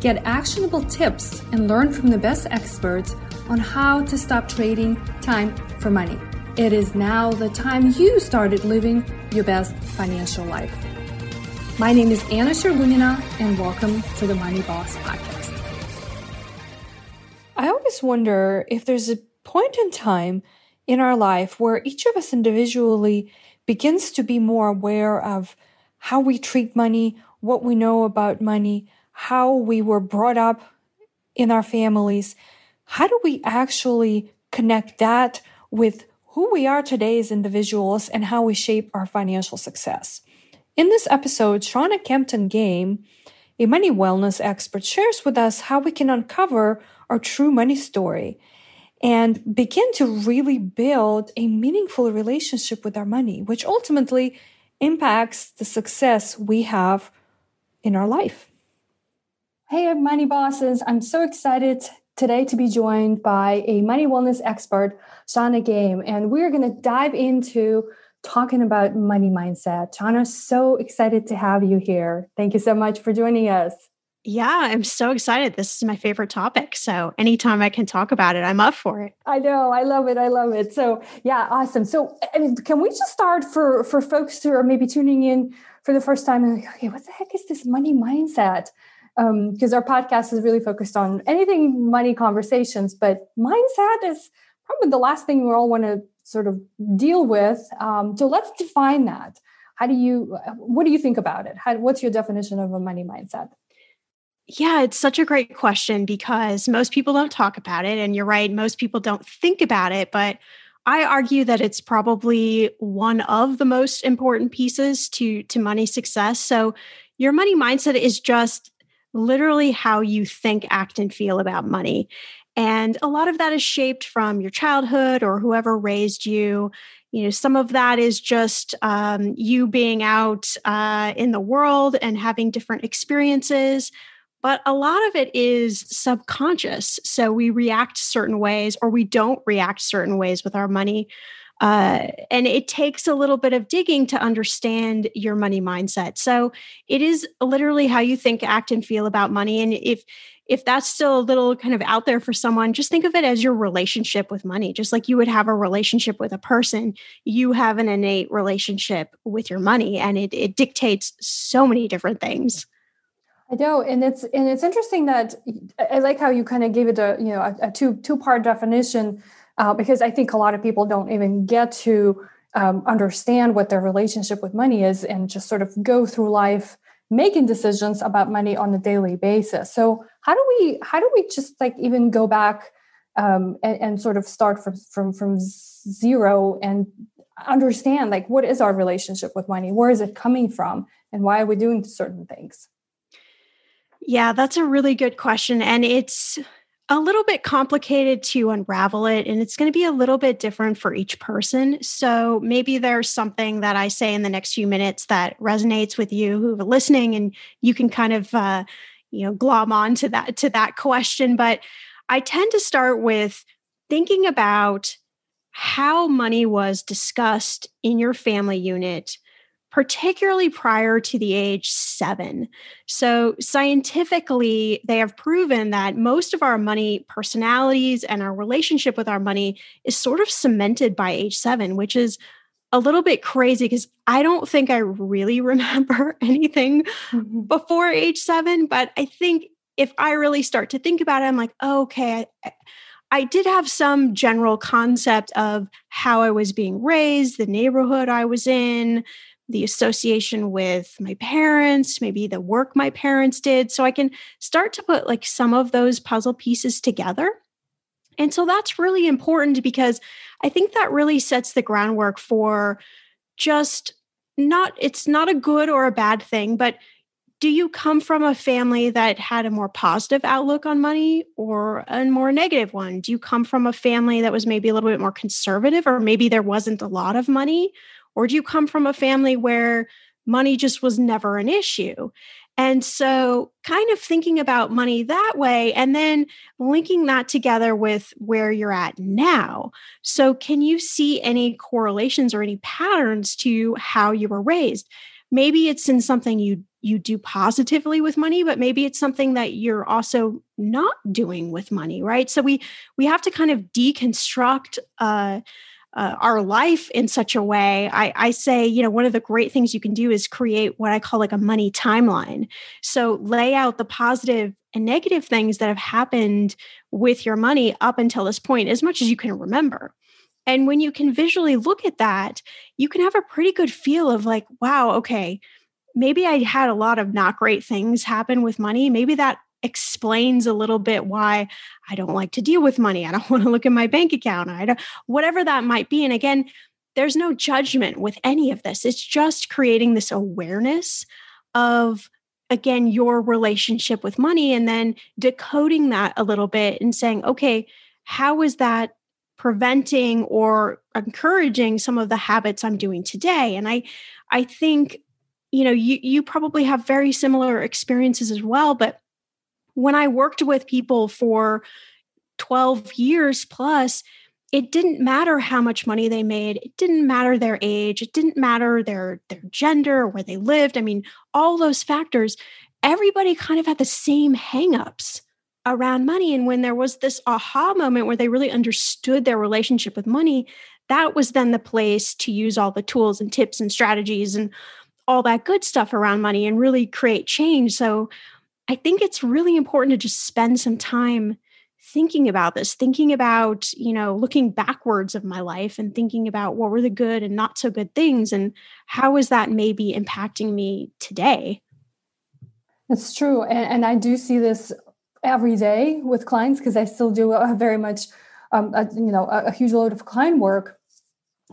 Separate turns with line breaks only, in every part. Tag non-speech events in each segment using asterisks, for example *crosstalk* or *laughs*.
Get actionable tips and learn from the best experts on how to stop trading time for money. It is now the time you started living your best financial life. My name is Anna Shergunina, and welcome to the Money Boss Podcast. I always wonder if there's a point in time in our life where each of us individually begins to be more aware of how we treat money, what we know about money, how we were brought up in our families. How do we actually connect that with who we are today as individuals and how we shape our financial success? In this episode, Shannah Compton Game, a money wellness expert, shares with us how we can uncover our true money story and begin to really build a meaningful relationship with our money, which ultimately impacts the success we have in our life. Hey, money bosses. I'm so excited today to be joined by a money wellness expert, Shannah Game, and we're going to dive into talking about money mindset. Shannah, so excited to have you here. Thank you so much for joining us.
Yeah, I'm so excited. This is my favorite topic. So anytime I can talk about it, I'm up for it.
I know. I love it. I love it. So yeah, awesome. So can we just start for for folks who are maybe tuning in for the first time and like, okay, what the heck is this money mindset? Because um, our podcast is really focused on anything money conversations, but mindset is probably the last thing we all want to sort of deal with. Um, so let's define that. How do you? What do you think about it? How, what's your definition of a money mindset?
Yeah, it's such a great question because most people don't talk about it. And you're right, most people don't think about it. But I argue that it's probably one of the most important pieces to, to money success. So your money mindset is just literally how you think, act, and feel about money. And a lot of that is shaped from your childhood or whoever raised you. You know, some of that is just um, you being out uh, in the world and having different experiences. But a lot of it is subconscious. So we react certain ways or we don't react certain ways with our money uh, and it takes a little bit of digging to understand your money mindset. So it is literally how you think, act, and feel about money. And if if that's still a little kind of out there for someone, just think of it as your relationship with money. Just like you would have a relationship with a person, you have an innate relationship with your money, and it, it dictates so many different things.
I know, and it's and it's interesting that I like how you kind of gave it a you know a, a two two part definition uh, because I think a lot of people don't even get to um, understand what their relationship with money is and just sort of go through life making decisions about money on a daily basis. So how do we how do we just like even go back um, and, and sort of start from from from zero and understand like what is our relationship with money? Where is it coming from? And why are we doing certain things?
Yeah, that's a really good question. And it's a little bit complicated to unravel it, and it's going to be a little bit different for each person. So maybe there's something that I say in the next few minutes that resonates with you who are listening, and you can kind of, uh, you know, glom on to that to that question. But I tend to start with thinking about how money was discussed in your family unit particularly prior to the age seven. So, scientifically, they have proven that most of our money personalities and our relationship with our money is sort of cemented by age seven, which is a little bit crazy because I don't think I really *laughs* remember anything mm-hmm. before age seven. But I think if I really start to think about it, I'm like, oh, okay. I, I did have some general concept of how I was being raised, the neighborhood I was in, the association with my parents, maybe the work my parents did. So I can start to put like some of those puzzle pieces together. And so that's really important because I think that really sets the groundwork for just not, it's not a good or a bad thing, but do you come from a family that had a more positive outlook on money or a more negative one? Do you come from a family that was maybe a little bit more conservative, or maybe there wasn't a lot of money? Or do you come from a family where money just was never an issue? And so, kind of thinking about money that way and then linking that together with where you're at now. So, can you see any correlations or any patterns to how you were raised? Maybe it's in something you you do positively with money but maybe it's something that you're also not doing with money right so we we have to kind of deconstruct uh, uh, our life in such a way I, I say you know one of the great things you can do is create what i call like a money timeline so lay out the positive and negative things that have happened with your money up until this point as much as you can remember and when you can visually look at that you can have a pretty good feel of like wow okay maybe I had a lot of not great things happen with money. Maybe that explains a little bit why I don't like to deal with money. I don't *laughs* want to look at my bank account. I don't, whatever that might be. And again, there's no judgment with any of this. It's just creating this awareness of again your relationship with money and then decoding that a little bit and saying, okay, how is that preventing or encouraging some of the habits I'm doing today? And I I think you know you you probably have very similar experiences as well but when i worked with people for 12 years plus it didn't matter how much money they made. It didn't matter their age. It didn't matter their their gender or where they lived. I mean all those factors everybody kind of had the same hangups around money. And when there was this aha moment where they really understood their relationship with money that was then the place to use all the tools and tips and strategies and all that good stuff around money and really create change. So I think it's really important to just spend some time thinking about this, thinking about, you know, looking backwards of my life and thinking about what were the good and not so good things and how is that maybe impacting me today.
It's true. And, and I do see this every day with clients because I still do a very much, um, a, you know, a, a huge load of client work.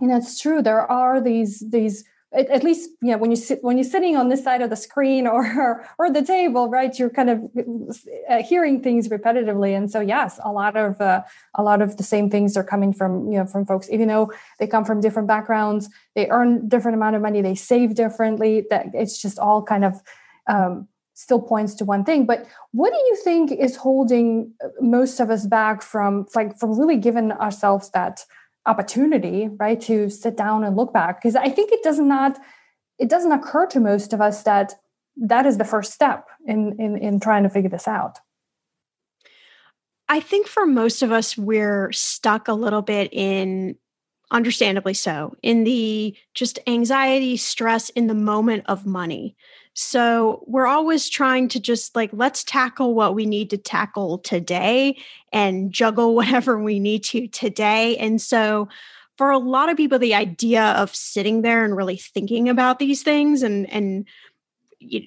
And it's true. There are these, these, at, at, least you know when you sit when you're sitting on this side of the screen *laughs* or or, the table right you're kind of uh, hearing things repetitively. And so yes a lot of uh, a lot of the same things are coming from you know from folks. Even though they come from different backgrounds they earn different amount of money they save differently that it's just all kind of um, still points to one thing. But what do you think is holding uh, most of us back from like from really giving ourselves that opportunity right to sit down and look back. Because i think it does not it doesn't occur to most of us that that is the first step in in in trying to figure this out.
I think for most of us we're stuck a little bit in understandably so in the just anxiety stress in the moment of money so we're always trying to just like, let's tackle what we need to tackle today and juggle *laughs* whatever we need to today. And so for a lot of people, the idea of sitting there and really thinking about these things and, and,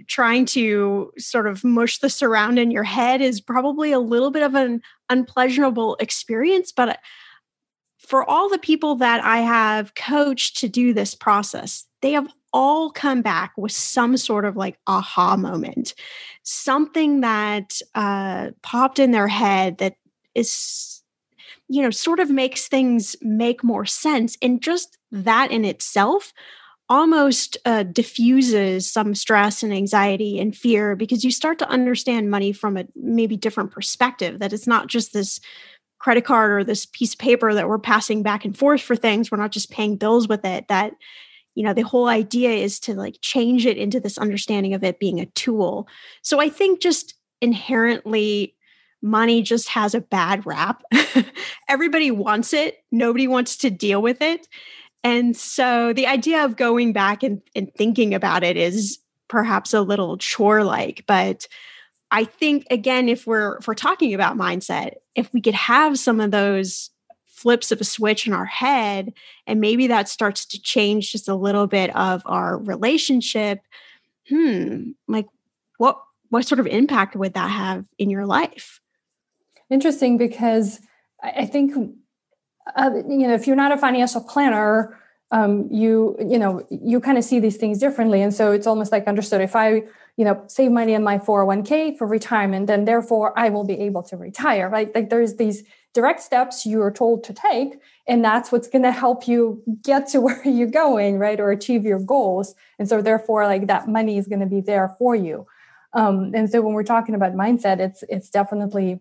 trying to sort of mush this around in your head is probably a little bit of an unpleasurable experience. But for all the people that I have coached to do this process, they have all come back with some sort of like aha moment, something that uh, popped in their head that is, you know, sort of makes things make more sense. And just that in itself almost uh, diffuses some stress and anxiety and fear because you start to understand money from a maybe different perspective, that it's not just this credit card or this piece of paper that we're passing back and forth for things. We're not just paying bills with it, that you know the whole idea is to like change it into this understanding of it being a tool. So i think just inherently money just has a bad rap. *laughs* Everybody wants it. Nobody wants to deal with it. And so the idea of going back and, and thinking about it is perhaps a little chore like but i think again if we're if we're talking about mindset if we could have some of those flips of a switch in our head and maybe that starts to change just a little bit of our relationship hmm like what what sort of impact would that have in your life?
Interesting because i think uh, you know if you're not a financial planner um, you you know you kind of see these things differently and so it's almost like understood if i you know save money in my 401k for retirement then therefore i will be able to retire right? Like there's these direct steps you are told to take and that's what's going to help you get to *laughs* where you're going right or achieve your goals and so therefore like that money is going to be there for you um, and so when we're talking about mindset it's it's definitely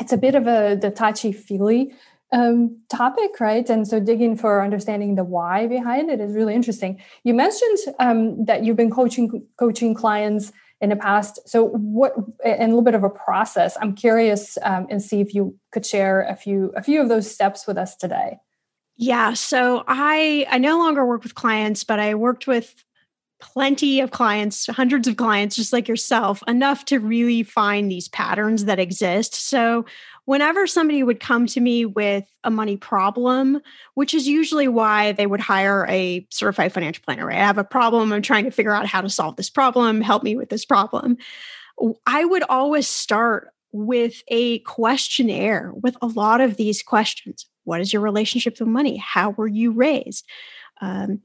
it's a bit of a the touchy feely um, topic, right? And so digging for understanding the why behind it is really interesting. You mentioned um, that you've been coaching coaching clients in the past. So what and a little bit of a process. I'm curious um, and see if you could share a few a few of those steps with us today.
Yeah, so I I no longer work with clients, but I worked with plenty of clients, hundreds of clients just like yourself, enough to really find these patterns that exist. So whenever somebody would come to me with a money problem, which is usually why they would hire a certified financial planner, right? I have a problem. I'm trying to figure out how to solve this problem. Help me with this problem. I would always start with a questionnaire with a lot of these questions. What is your relationship with money? How were you raised? Um,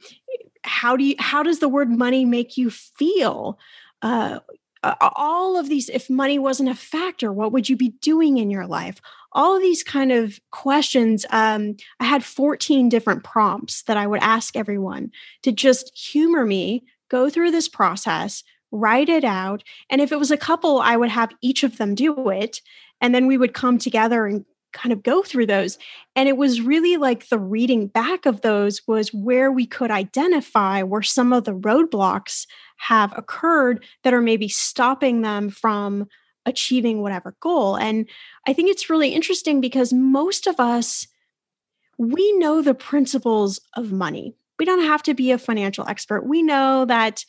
how do you how does the word money make you feel? Uh, all of these if money wasn't a factor what would you be doing in your life? All of these kind of questions um, i had 14 different prompts that i would ask everyone to just humor me go through this process write it out and if it was a couple i would have each of them do it and then we would come together and kind of go through those. And it was really like the reading back of those was where we could identify where some of the roadblocks have occurred that are maybe stopping them from achieving whatever goal. And I think it's really interesting because most of us, we know the principles of money. We don't have to be a financial expert. We know that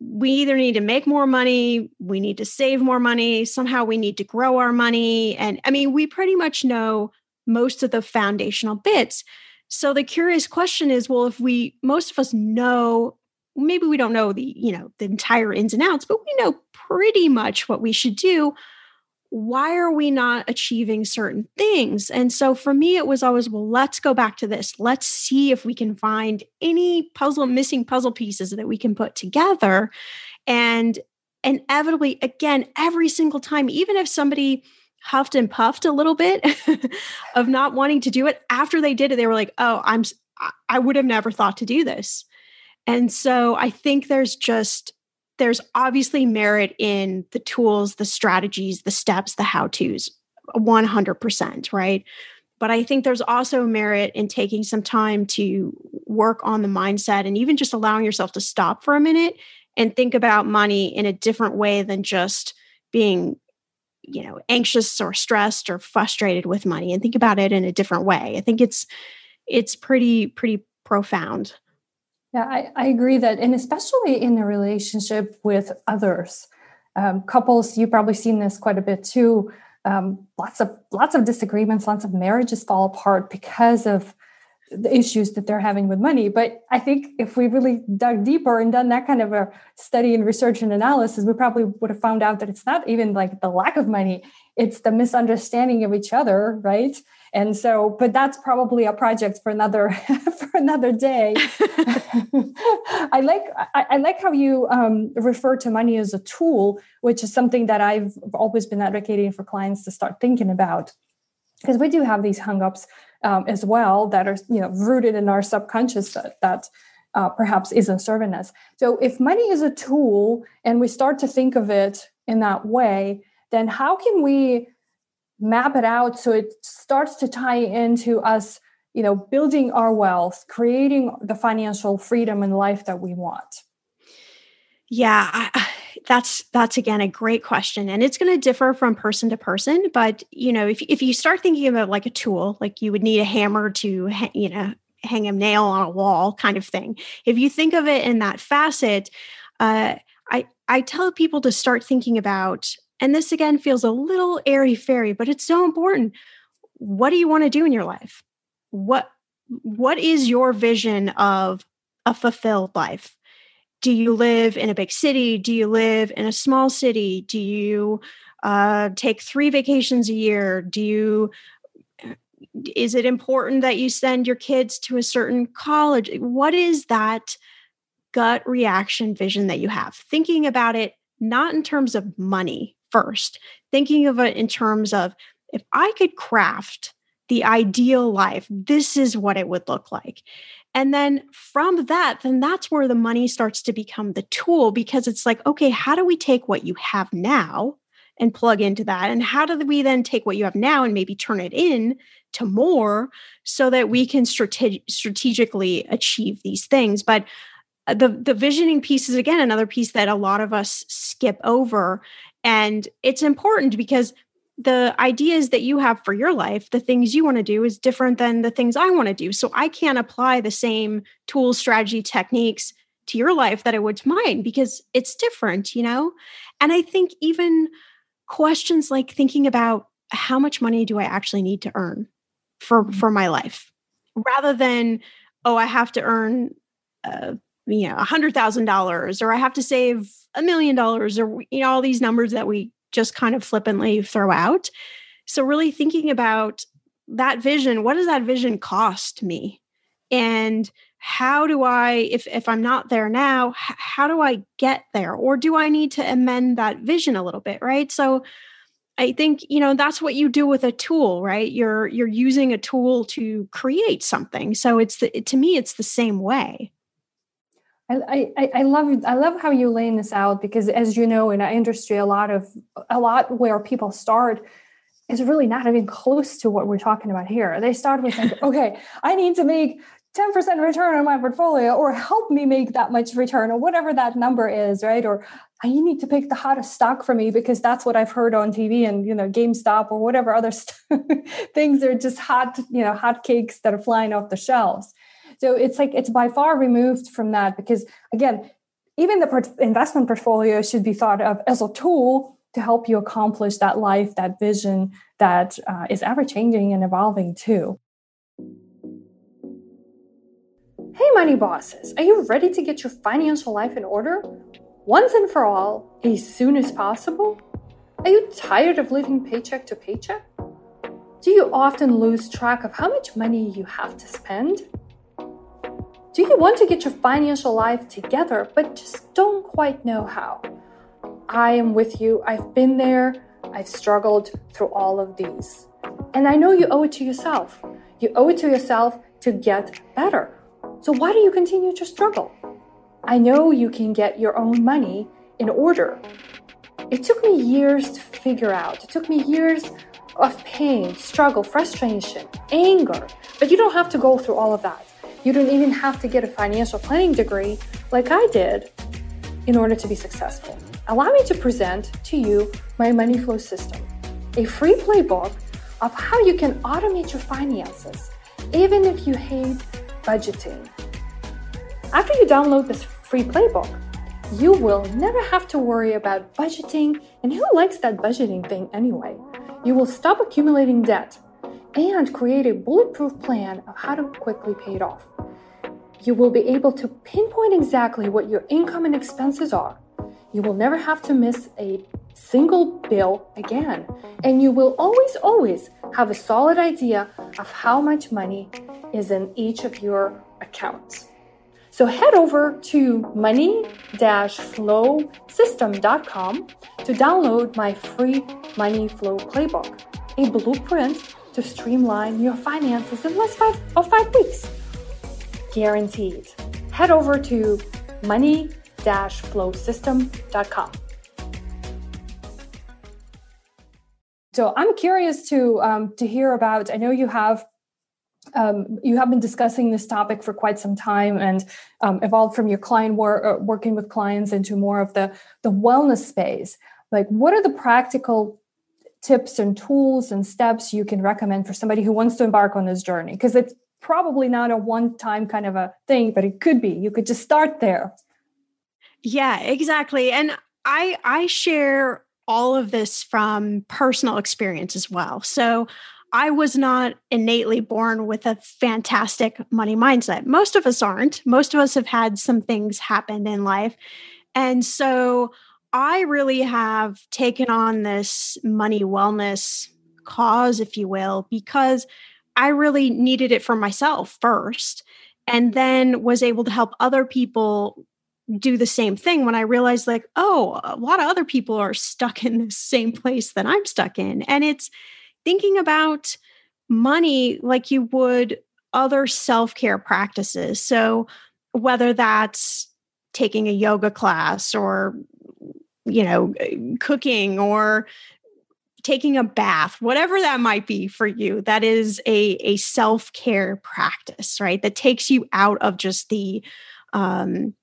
we either need to make more money, we need to save more money, somehow we need to grow our money. And I mean, we pretty much know most of the foundational bits. So the curious question is well, if we, most of us know, maybe we don't know the, you know, the entire ins and outs, but we know pretty much what we should do why are we not achieving certain things? And so for me, it was always, well, let's go back to this. Let's see if we can find any puzzle, missing puzzle pieces that we can put together. And inevitably, again, every single time, even if somebody huffed and puffed a little bit *laughs* of not wanting to do it, after they did it, they were like, oh, I'm, I would have never thought to do this. And so I think there's just there's obviously merit in the tools, the strategies, the steps, the how to's, 100%, right? But I think there's also merit in taking some time to work on the mindset and even just allowing yourself to stop for a minute and think about money in a different way than just being you know anxious or stressed or frustrated with money and think about it in a different way i think it's it's pretty pretty profound
yeah, I, I agree that, and especially in a relationship with others, um, couples, you've probably seen this quite a bit too. Um, lots of lots of disagreements, lots of marriages fall apart because of the issues that they're having with money. But I think if we really dug deeper and done that kind of a study and research and analysis, we probably would have found out that it's not even like the lack of money, it's the misunderstanding of each other, right? And so but that's probably a project for another *laughs* for another day. *laughs* I like I, I, like how you um, refer to money as a tool which is something that i've always been advocating for clients to start thinking about. Because we do have these hung-ups um, as well that are you know rooted in our subconscious that, that uh, perhaps isn't serving us. So if money is a tool and we start to think of it in that way then how can we map it out so it starts to tie into us you know building our wealth creating the financial freedom and life that we want.
Yeah I, that's that's again a great question and it's going to differ from person to person but you know if, if you start thinking about like a tool like you would need a hammer to you know hang a nail on a wall kind of thing. If you think of it in that facet uh, i i tell people to start thinking about and this again feels a little airy fairy, but it's so important. What do you want to do in your life? What what is your vision of a fulfilled life? Do you live in a big city? Do you live in a small city? Do you uh, take three vacations a year? Do you is it important that you send your kids to a certain college? What is that gut reaction vision that you have? Thinking about it not in terms of money first, thinking of it in terms of if I could craft the ideal life, this is what it would look like. And then from that, then that's where the money starts to become the tool because it's like, okay, how do we take what you have now and plug into that? And how do we then take what you have now and maybe turn it in to more so that we can strate- strategically achieve these things? But uh, the the visioning piece is again another piece that a lot of us skip over and it's important because the ideas that you have for your life, the things you want to do is different than the things I want to do. So I can't apply the same tools, strategy, techniques to your life that I would to mine because it's different, you know? And I think even questions like thinking about how much money do I actually need to earn for mm-hmm. for my life rather than oh I have to earn uh, you know a hundred thousand dollars or I have to save a million dollars or you know all these numbers that we just kind of flippantly throw out. So, really thinking about that vision what does that vision cost me? And how do I, if, if I'm not there now, how do I get there? Or do I need to amend that vision a little bit? Right. So, I think you know that's what you do with a tool, right? You're you're using a tool to create something. So it's the, to me, it's the same way.
I, I, I love I love how you laying this out because as you know in our industry a lot of a lot where people start is really not even close to what we're talking about here. They start with like, *laughs* okay, I need to make 10% return on my portfolio or help me make that much return or whatever that number is, right? Or I need to pick the hottest stock for me because that's what I've heard on TV and you know GameStop or whatever other st- *laughs* things are just hot, you know, hot cakes that are flying off the shelves. So it's like it's by far removed from that because again, even the investment portfolio should be thought of as a tool to help you accomplish that life, that vision that uh, is ever changing and evolving too. Hey, money bosses, are you ready to get your financial life in order? Once and for all, as soon as possible? Are you tired of living paycheck to paycheck? Do you often lose track of how much money you have to spend? Do you want to get your financial life together but just don't quite know how? I am with you. I've been there. I've struggled through all of these. And I know you owe it to yourself. You owe it to yourself to get better. So why do you continue to struggle? I know you can get your own money in order. It took me years to figure out. It took me years of pain, struggle, frustration, anger. But you don't have to go through all of that. You don't even have to get a financial planning degree like I did in order to be successful. Allow me to present to you my money flow system, a free playbook of how you can automate your finances, even if you hate budgeting. After you download this free playbook, you will never have to worry about budgeting, and who likes that budgeting thing anyway? You will stop accumulating debt and create a bulletproof plan of how to quickly pay it off. You will be able to pinpoint exactly what your income and expenses are. You will never have to miss a single bill again. And you will always, always have a solid idea of how much money is in each of your accounts. So head over to money-flowsystem.com to download my free money flow playbook, a blueprint to streamline your finances in less five, of five weeks guaranteed. Head over to money-flowsystem.com. So I'm curious to um, to hear about. I know you have um, you have been discussing this topic for quite some time and um, evolved from your client work uh, working with clients into more of the the wellness space. Like, what are the practical tips and tools and steps you can recommend for somebody who wants to embark on this journey? Because it's probably not a one time kind of a thing, but it could be. You could just start there.
Yeah, exactly. And I I share all of this from personal experience as well. So I was not innately born with a fantastic money mindset. Most of us aren't. Most of us have had some things happen in life. And so I really have taken on this money wellness cause, if you will, because I really needed it for myself first, and then was able to help other people do the same thing when I realized, like, oh, a lot of other people are stuck in the same place that I'm stuck in. And it's thinking about money like you would other self care practices. So, whether that's taking a yoga class or, you know, cooking or taking a bath, whatever that might be for you, that is a, a self care practice, right? That takes you out of just the um,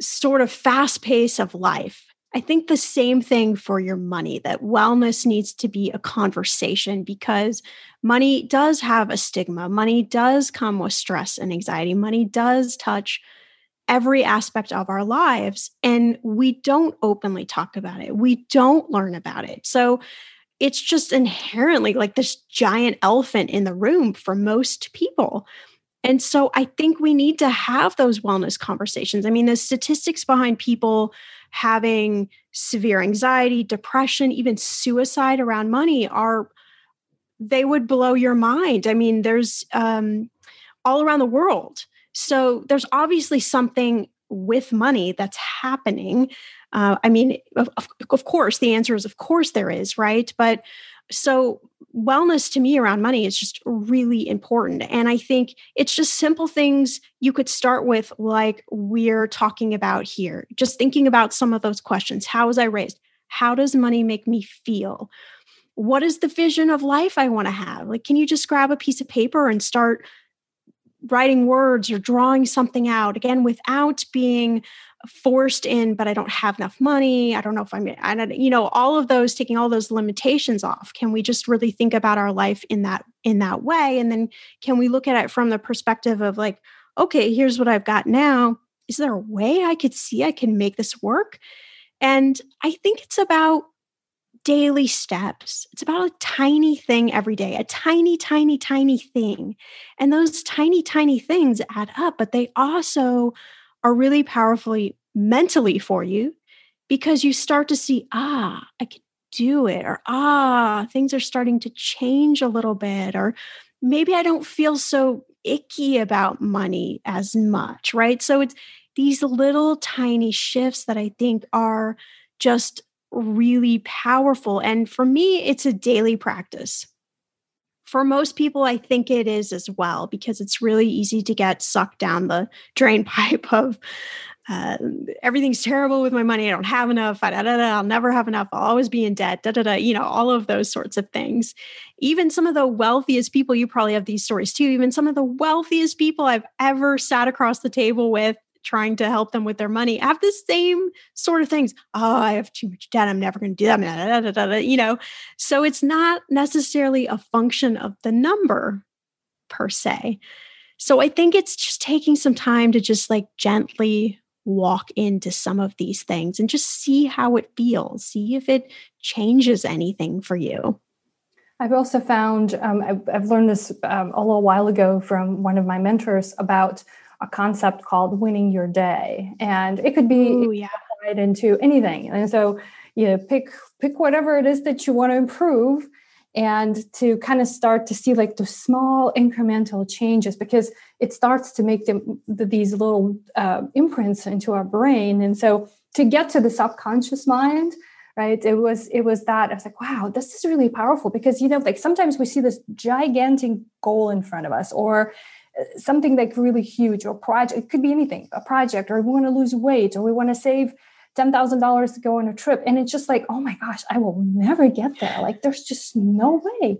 sort of fast pace of life. I think the same thing for your money, that wellness needs to be a conversation because money does have a stigma. Money does come with stress and anxiety. Money does touch every aspect of our lives, and we don't openly talk about it. We don't learn about it. So it's just inherently like this giant elephant in the room for most people. And so I think we need to have those wellness conversations. I mean, the statistics behind people having severe anxiety, depression, even suicide around money are they would blow your mind. I mean, there's um, all around the world. So there's obviously something with money that's happening. Uh, I mean, of, of course, the answer is of course there is, right? But so wellness to me around money is just really important. And I think it's just simple things you could start with, like we're talking about here. Just thinking about some of those questions. How was I raised? How does money make me feel? What is the vision of life I want to have? Like, can you just grab a piece of paper and start writing words or drawing something out again without being forced in but i don't have enough money. I don't know if i'm i don't you know all of those taking all those limitations off. Can we just really think about our life in that in that way? And then can we look at it from the perspective of like okay here's what i've got now. Is there a way i could see i can make this work? And i think it's about daily steps. It's about a tiny thing every day, a tiny, tiny, tiny thing. And those tiny, tiny things add up, but they also are really powerfully mentally for you because you start to see, ah, I can do it, or ah, things are starting to change a little bit, or maybe I don't feel so icky about money as much, right? So it's these little tiny shifts that I think are just really powerful. And for me, it's a daily practice. For most people, I think it is as well, because it's really easy to get sucked down the drain *laughs* pipe of uh, everything's terrible with my money. I don't have enough. Da, da, da, I'll never have enough. I'll always be in debt. Da, da, da, you know, all of those sorts of things. Even some of the wealthiest people, you probably have these stories too. Even some of the wealthiest people I've ever sat across the table with trying to help them with their money have the same sort of things. Oh, I have too much debt. I'm never going to do that. You know, so it's not necessarily a function of the number per se. So I think it's just taking some time to just like gently walk into some of these things and just see how it feels, see if it changes anything for you.
I've also found, um, I've, I've, learned this um, a little while ago from one of my mentors about a concept called winning your day. And it could be Ooh, yeah. applied into anything. And so you know pick pick whatever it is that you want to improve and to kind of start to see like the small incremental changes because it starts to make them the, these little uh, imprints into our brain. And so to get to the subconscious mind right it was it was that i was like wow this is really powerful. Because you know like sometimes we see this gigantic goal in front of us or something like really huge or project it could be anything a project or we want to lose weight or we want to save $10,000 to go on a trip and it's just like oh my gosh I will never get there. Like there's just no way.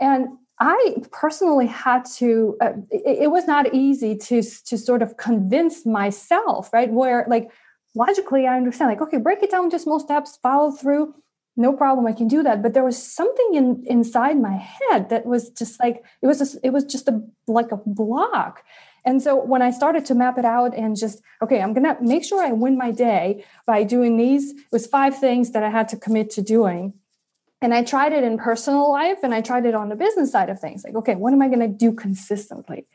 And I personally had to uh, it, it was not easy to to sort of convince myself right where like logically I understand like okay break it down to small steps follow through no problem i can do that. But there was something in inside my head that was just like it was just it was just a like a block. And so when i started to map it out and just okay i'm gonna make sure i win my day by doing these it was five things that i had to commit to doing. And i tried it in personal life and i tried it on the business side of things. Like okay what am i to do consistently?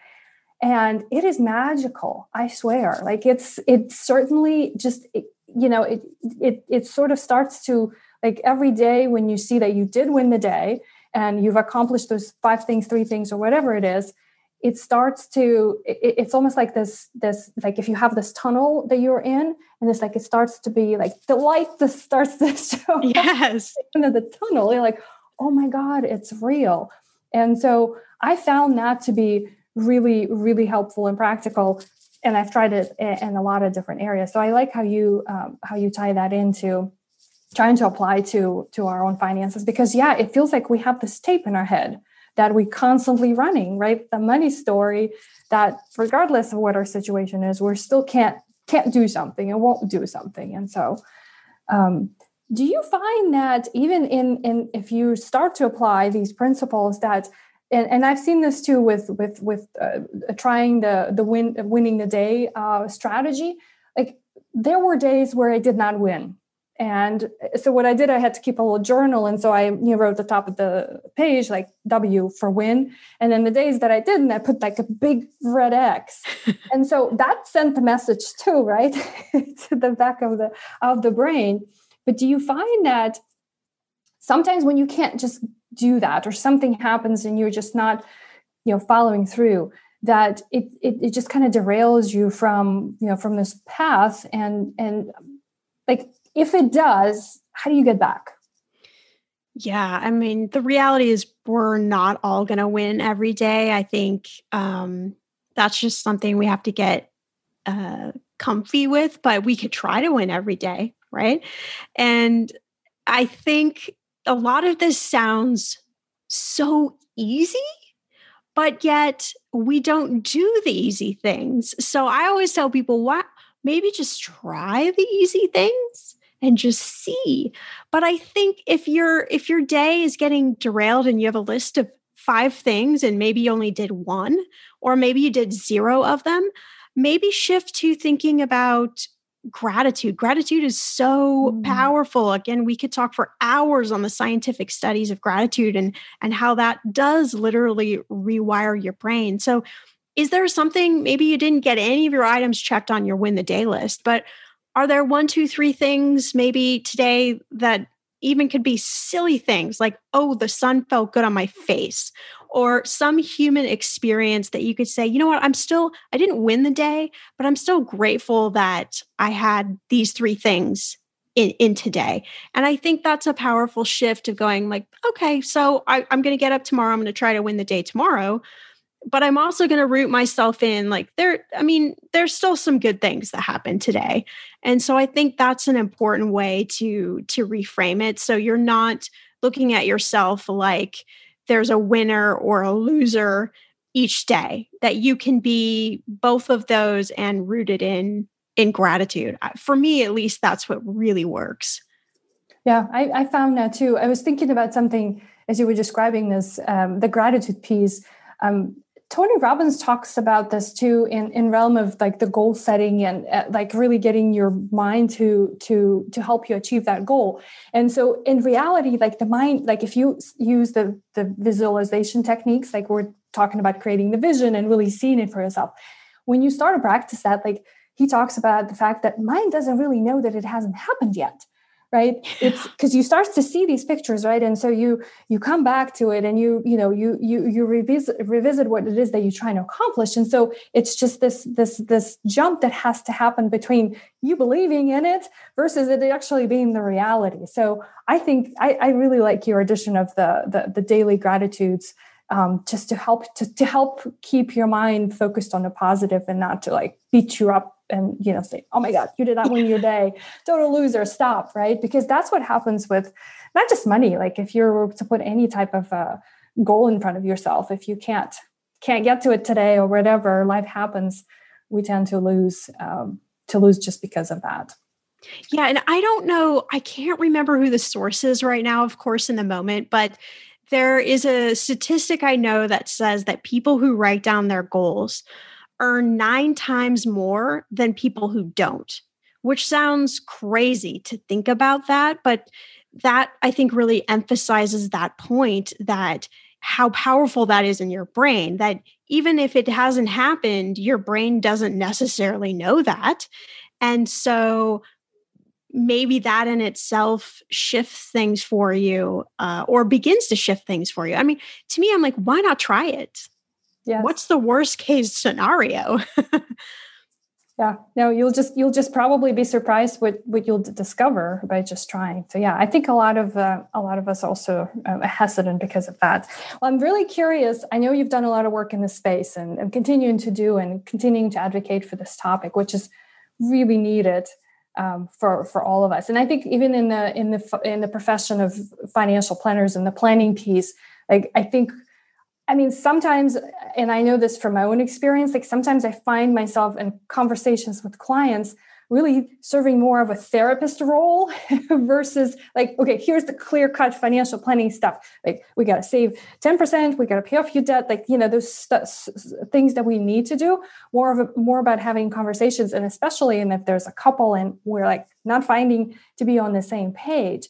And it is magical i swear. Like it's it certainly just it, you know it it it sort of starts to like every day when you see that you did win the day and you've accomplished those five things three things or whatever it is it starts to it, it's almost like this this like if you have this tunnel that you're in and it's like it starts to be like the light just starts to *laughs* show
yes. *laughs*
into the tunnel. You're like oh my god it's real. And so i found that to be really really helpful and practical and i've tried it in a lot of different areas. So i like how you um, how you tie that into trying to apply to to our own finances because yeah it feels like we have this tape in our head that we constantly running right the money story that regardless of what our situation is we're still can't can't do something and won't do something and so um, do you find that even in in if you start to apply these principles that and, and I've seen this too with with with uh, trying the the win winning the day uh, strategy. Like there were days where I did not win, and so what I did, I had to keep a little journal. And so I you know, wrote the top of the page like W for win. And then the days that I didn't, I put like a big red X. *laughs* and so that sent the message too, right? *laughs* to the back of the of the brain. But do you find that sometimes when you can't just do that or something happens and you're just not, you know, following through, that it, it, it just kind of derails you from you know from this path and and like if it does, how do you get back?
Yeah, I mean, the reality is we're not all going to win every day. I think um, that's just something we have to get uh, comfy with, but we could try to win every day, right? And I think a lot of this sounds so easy, but yet we don't do the easy things. So I always tell people, what maybe just try the easy things and just see. But I think if your if your day is getting derailed and you have a list of five things and maybe you only did one or maybe you did zero of them, maybe shift to thinking about gratitude. Gratitude is so mm. powerful. Again, we could talk for hours on the scientific studies of gratitude and and how that does literally rewire your brain. So is there something maybe you didn't get any of your items checked on your win the day list, but are there one, two, three things maybe today that even could be silly things like, oh, the sun felt good on my face, or some human experience that you could say, you know what, I'm still, I didn't win the day, but I'm still grateful that I had these three things in, in today. And I think that's a powerful shift of going like, okay, so I, I'm going to get up tomorrow. I'm going to try to win the day tomorrow but I'm also going to root myself in like there I mean there's still some good things that happen today. And so I think that's an important way to to reframe it so you're not looking at yourself like there's a winner or a loser each day that you can be both of those and rooted in in gratitude. For me at least that's what really works.
Yeah, I, I found that too. I was thinking about something as you were describing this, um, the gratitude piece. Um, Tony Robbins talks about this too in, in realm of like the goal setting and uh, like really getting your mind to to to help you achieve that goal. And so in reality, like the mind, like if you use the the visualization techniques, like we're talking about creating the vision and really seeing it for yourself, when you start to practice that, like he talks about the fact that mind doesn't really know that it hasn't happened yet right? It's because you start to see these pictures right? And so you you come back to it and you you know you you you revisit revisit what it is that you're trying to accomplish. And so it's just this this this jump that has to happen between you believing in it versus it actually being the reality. So i think i, I really like your addition of the the, the daily gratitudes um, just to help to, to help keep your mind focused on the positive and not to like beat you up and you know say oh my god you did that win your *laughs* day. Total loser stop right? Because that's what happens with not just money like if you're to put any type of uh, goal in front of yourself if you can't can't get to it today or whatever life happens we tend to lose um, to lose just because of that.
Yeah and i don't know i can't remember who the source is right now of course in the moment but there is a statistic I know that says that people who write down their goals earn nine times more than people who don't, which sounds crazy to think about that. But that I think really emphasizes that point that how powerful that is in your brain that even if it hasn't happened, your brain doesn't necessarily know that. And so maybe that in itself shifts things for you uh, or begins to shift things for you. I mean, to me, I'm like, why not try it? Yeah. What's the worst case scenario? *laughs*
yeah no you'll just you'll just probably be surprised what what you'll discover by just trying so yeah i think a lot of uh, a lot of us also uh, hesitant because of that well i'm really curious i know you've done a lot of work in this space and, and continuing to do and continuing to advocate for this topic which is really needed um, for for all of us and i think even in the in the in the profession of financial planners and the planning piece like i think I mean, sometimes, and I know this from my own experience, like sometimes I find myself in conversations with clients really serving more of a therapist role *laughs* versus like, okay, here's the clear cut financial planning stuff. Like, we got to save 10%, we got to pay off your debt, like, you know, those st- things that we need to do. More of a, more about having conversations, and especially and if there's a couple and we're like not finding to be on the same page.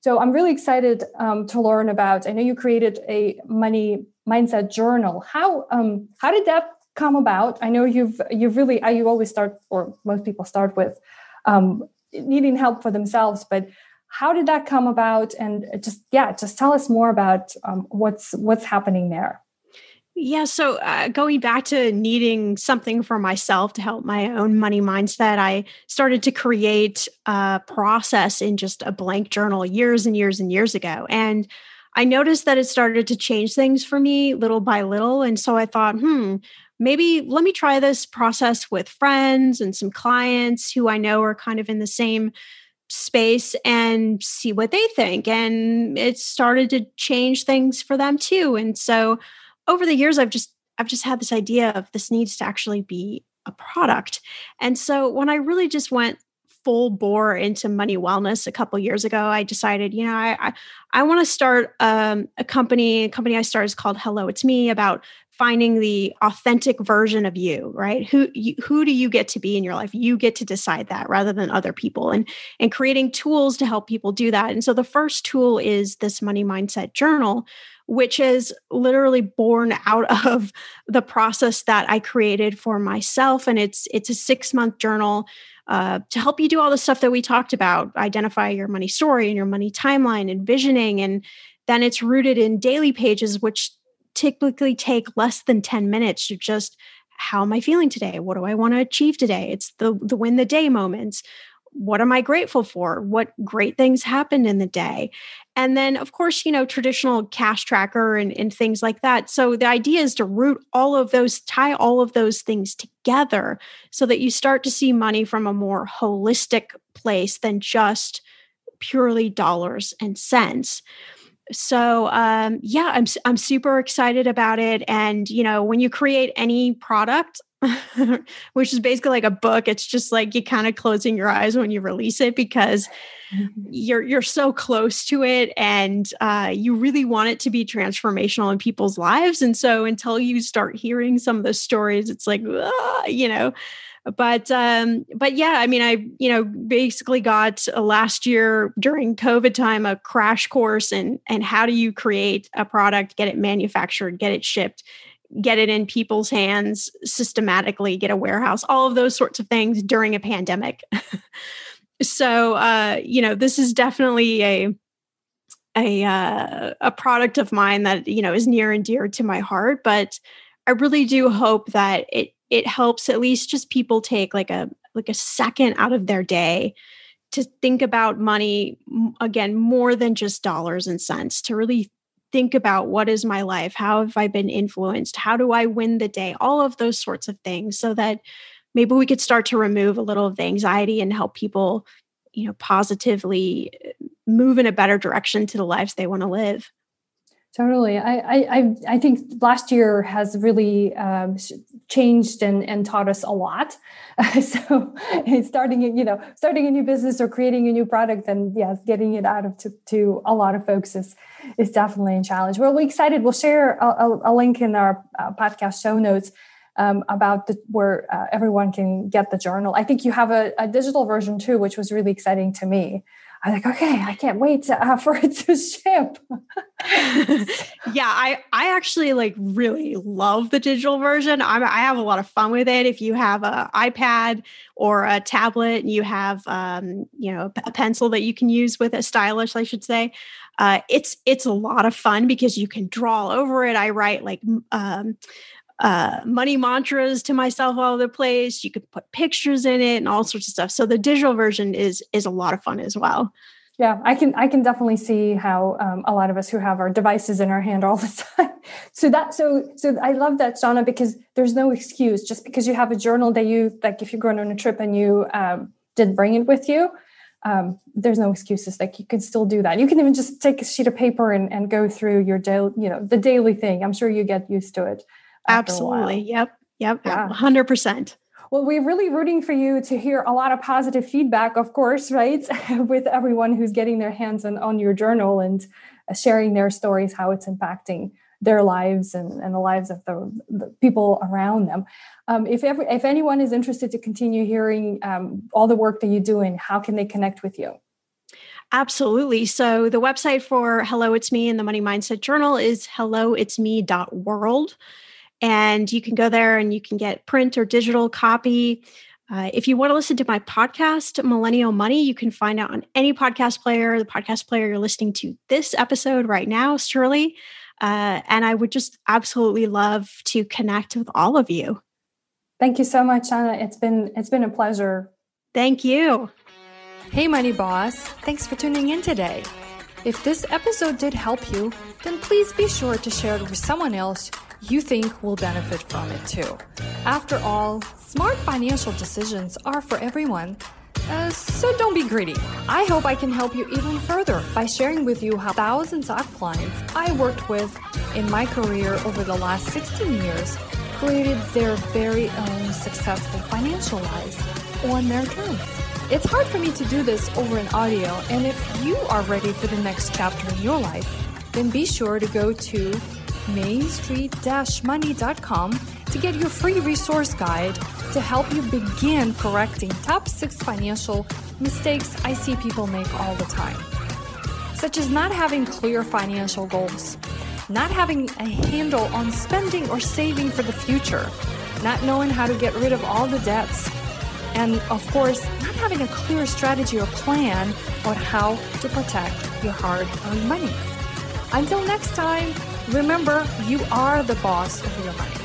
So I'm really excited um, to learn about. I know you created a money mindset journal. How um, how did that come about? I know you've you've really you always start or most people start with um, needing help for themselves, but how did that come about? And just yeah, just tell us more about um, what's what's happening there.
Yeah, so uh, going back to needing something for myself to help my own money mindset, I started to create a process in just a blank journal years and years and years ago. And I noticed that it started to change things for me little by little. And so I thought, hmm, maybe let me try this process with friends and some clients who I know are kind of in the same space and see what they think. And it started to change things for them too. And so over the years, I've just I've just had this idea of this needs to actually be a product. And so when I really just went full bore into money wellness a couple years ago, I decided, you know, I I, I want to start um, a company. A company I started is called Hello It's Me about finding the authentic version of you right who you, who do you get to be in your life you get to decide that rather than other people and and creating tools to help people do that and so the first tool is this money mindset journal which is literally born out *laughs* of the process that I created for myself and it's it's a 6 month journal uh, to help you do all the stuff that we talked about identify your money story and your money timeline and visioning and then it's rooted in daily pages which typically take less than 10 minutes to just how am i feeling today? What do i want to achieve today? It's the the win the day moments what am i grateful for? What great things happened in the day? And then of course you know traditional cash tracker and, and things like that. So the idea is to root all of those tie all of those things together so that you start to see money from a more holistic place than just purely dollars and cents. So um, yeah i'm i'm super excited about it. And you know when you create any product *laughs* which is basically like a book. It's just like you kind of closing your eyes when you release it because mm-hmm. you're you're so close to it and uh, you really want it to be transformational in people's lives. And so until you start hearing some of the stories it's like ah, you know? But um but yeah i mean i you know basically got uh, last year during covid time a crash course and and how do you create a product get it manufactured get it shipped get it in people's hands systematically get a warehouse all of those sorts of things during a pandemic. *laughs* So uh you know this is definitely a a uh, a product of mine that you know is near and dear to my heart but i really do hope that it it helps at least just people take like a like a second out of their day to think about money again more than just dollars and cents to really think about what is my life? How have i been influenced? How do i win the day? All of those sorts of things so that maybe we could start to remove a little of the anxiety and help people you know positively uh, move in a better direction to the lives they want to live
Totally. I, I, I think last year has really um, changed and, and taught us a lot. *laughs* So starting, you know, starting a new business or creating a new product and yes, getting it out of to, to a lot of folks is, is definitely a challenge. Well, we're excited. We'll share a, a link in our uh, podcast show notes um, about the, where uh, everyone can get the journal. I think you have a, a digital version too, which was really exciting to me.
I'm like, okay, I can't wait to, uh, for it to ship. *laughs*
yeah, I I actually like really love the digital version. I'm, I have a lot of fun with it. If you have an iPad or a tablet, and you have um, you know a pencil that you can use with a stylus, I should say. Uh, it's it's a lot of fun because you can draw over it. I write like um, uh, money mantras to myself all over the place. You could put pictures in it and all sorts of stuff. So the digital version is is a lot of fun as well.
Yeah, I can I can definitely see how um, a lot of us who have our devices in our hand all the *laughs* time. So that so so I love that, Shannah, because there's no excuse just because you have a journal that you like. If you're going on a trip and you um, did bring it with you, um, there's no excuses. Like you can still do that. You can even just take a sheet of paper and, and go through your daily, you know, the daily thing. I'm sure you get used to it.
Absolutely. Yep. Yep. Yeah. 100%.
Well, we're really rooting for you to hear a lot of positive feedback, of course, right? *laughs* With everyone who's getting their hands on, on your journal and uh, sharing their stories, how it's impacting their lives and, and the lives of the, the people around them. Um, if ever, if anyone is interested to continue hearing um, all the work that you're doing, how can they connect with you?
Absolutely. So the website for Hello It's Me and the Money Mindset Journal is helloitsme.world. And you can go there and you can get print or digital copy. Uh, if you want to listen to my podcast, Millennial Money, you can find out on any podcast player, the podcast player you're listening to this episode right now, surely. Uh, and I would just absolutely love to connect with all of you.
Thank you so much, Anna. It's been it's been a pleasure.
Thank you.
Hey, Money Boss. Thanks for tuning in today. If this episode did help you, then please be sure to share it with someone else you think will benefit from it too. After all, smart financial decisions are for everyone. Uh, so don't be greedy. I hope I can help you even further by sharing with you how thousands of clients I worked with in my career over the last 16 years created their very own successful financial lives on their terms. It's hard for me to do this over an audio, and if you are ready for the next chapter in your life, then be sure to go to mainstreet-money.com to get your free resource guide to help you begin correcting top six financial mistakes I see people make all the time, such as not having clear financial goals, not having a handle on spending or saving for the future, not knowing how to get rid of all the debts, and of course, not having a clear strategy or plan on how to protect your hard earned money. Until next time, remember you are the boss of your money.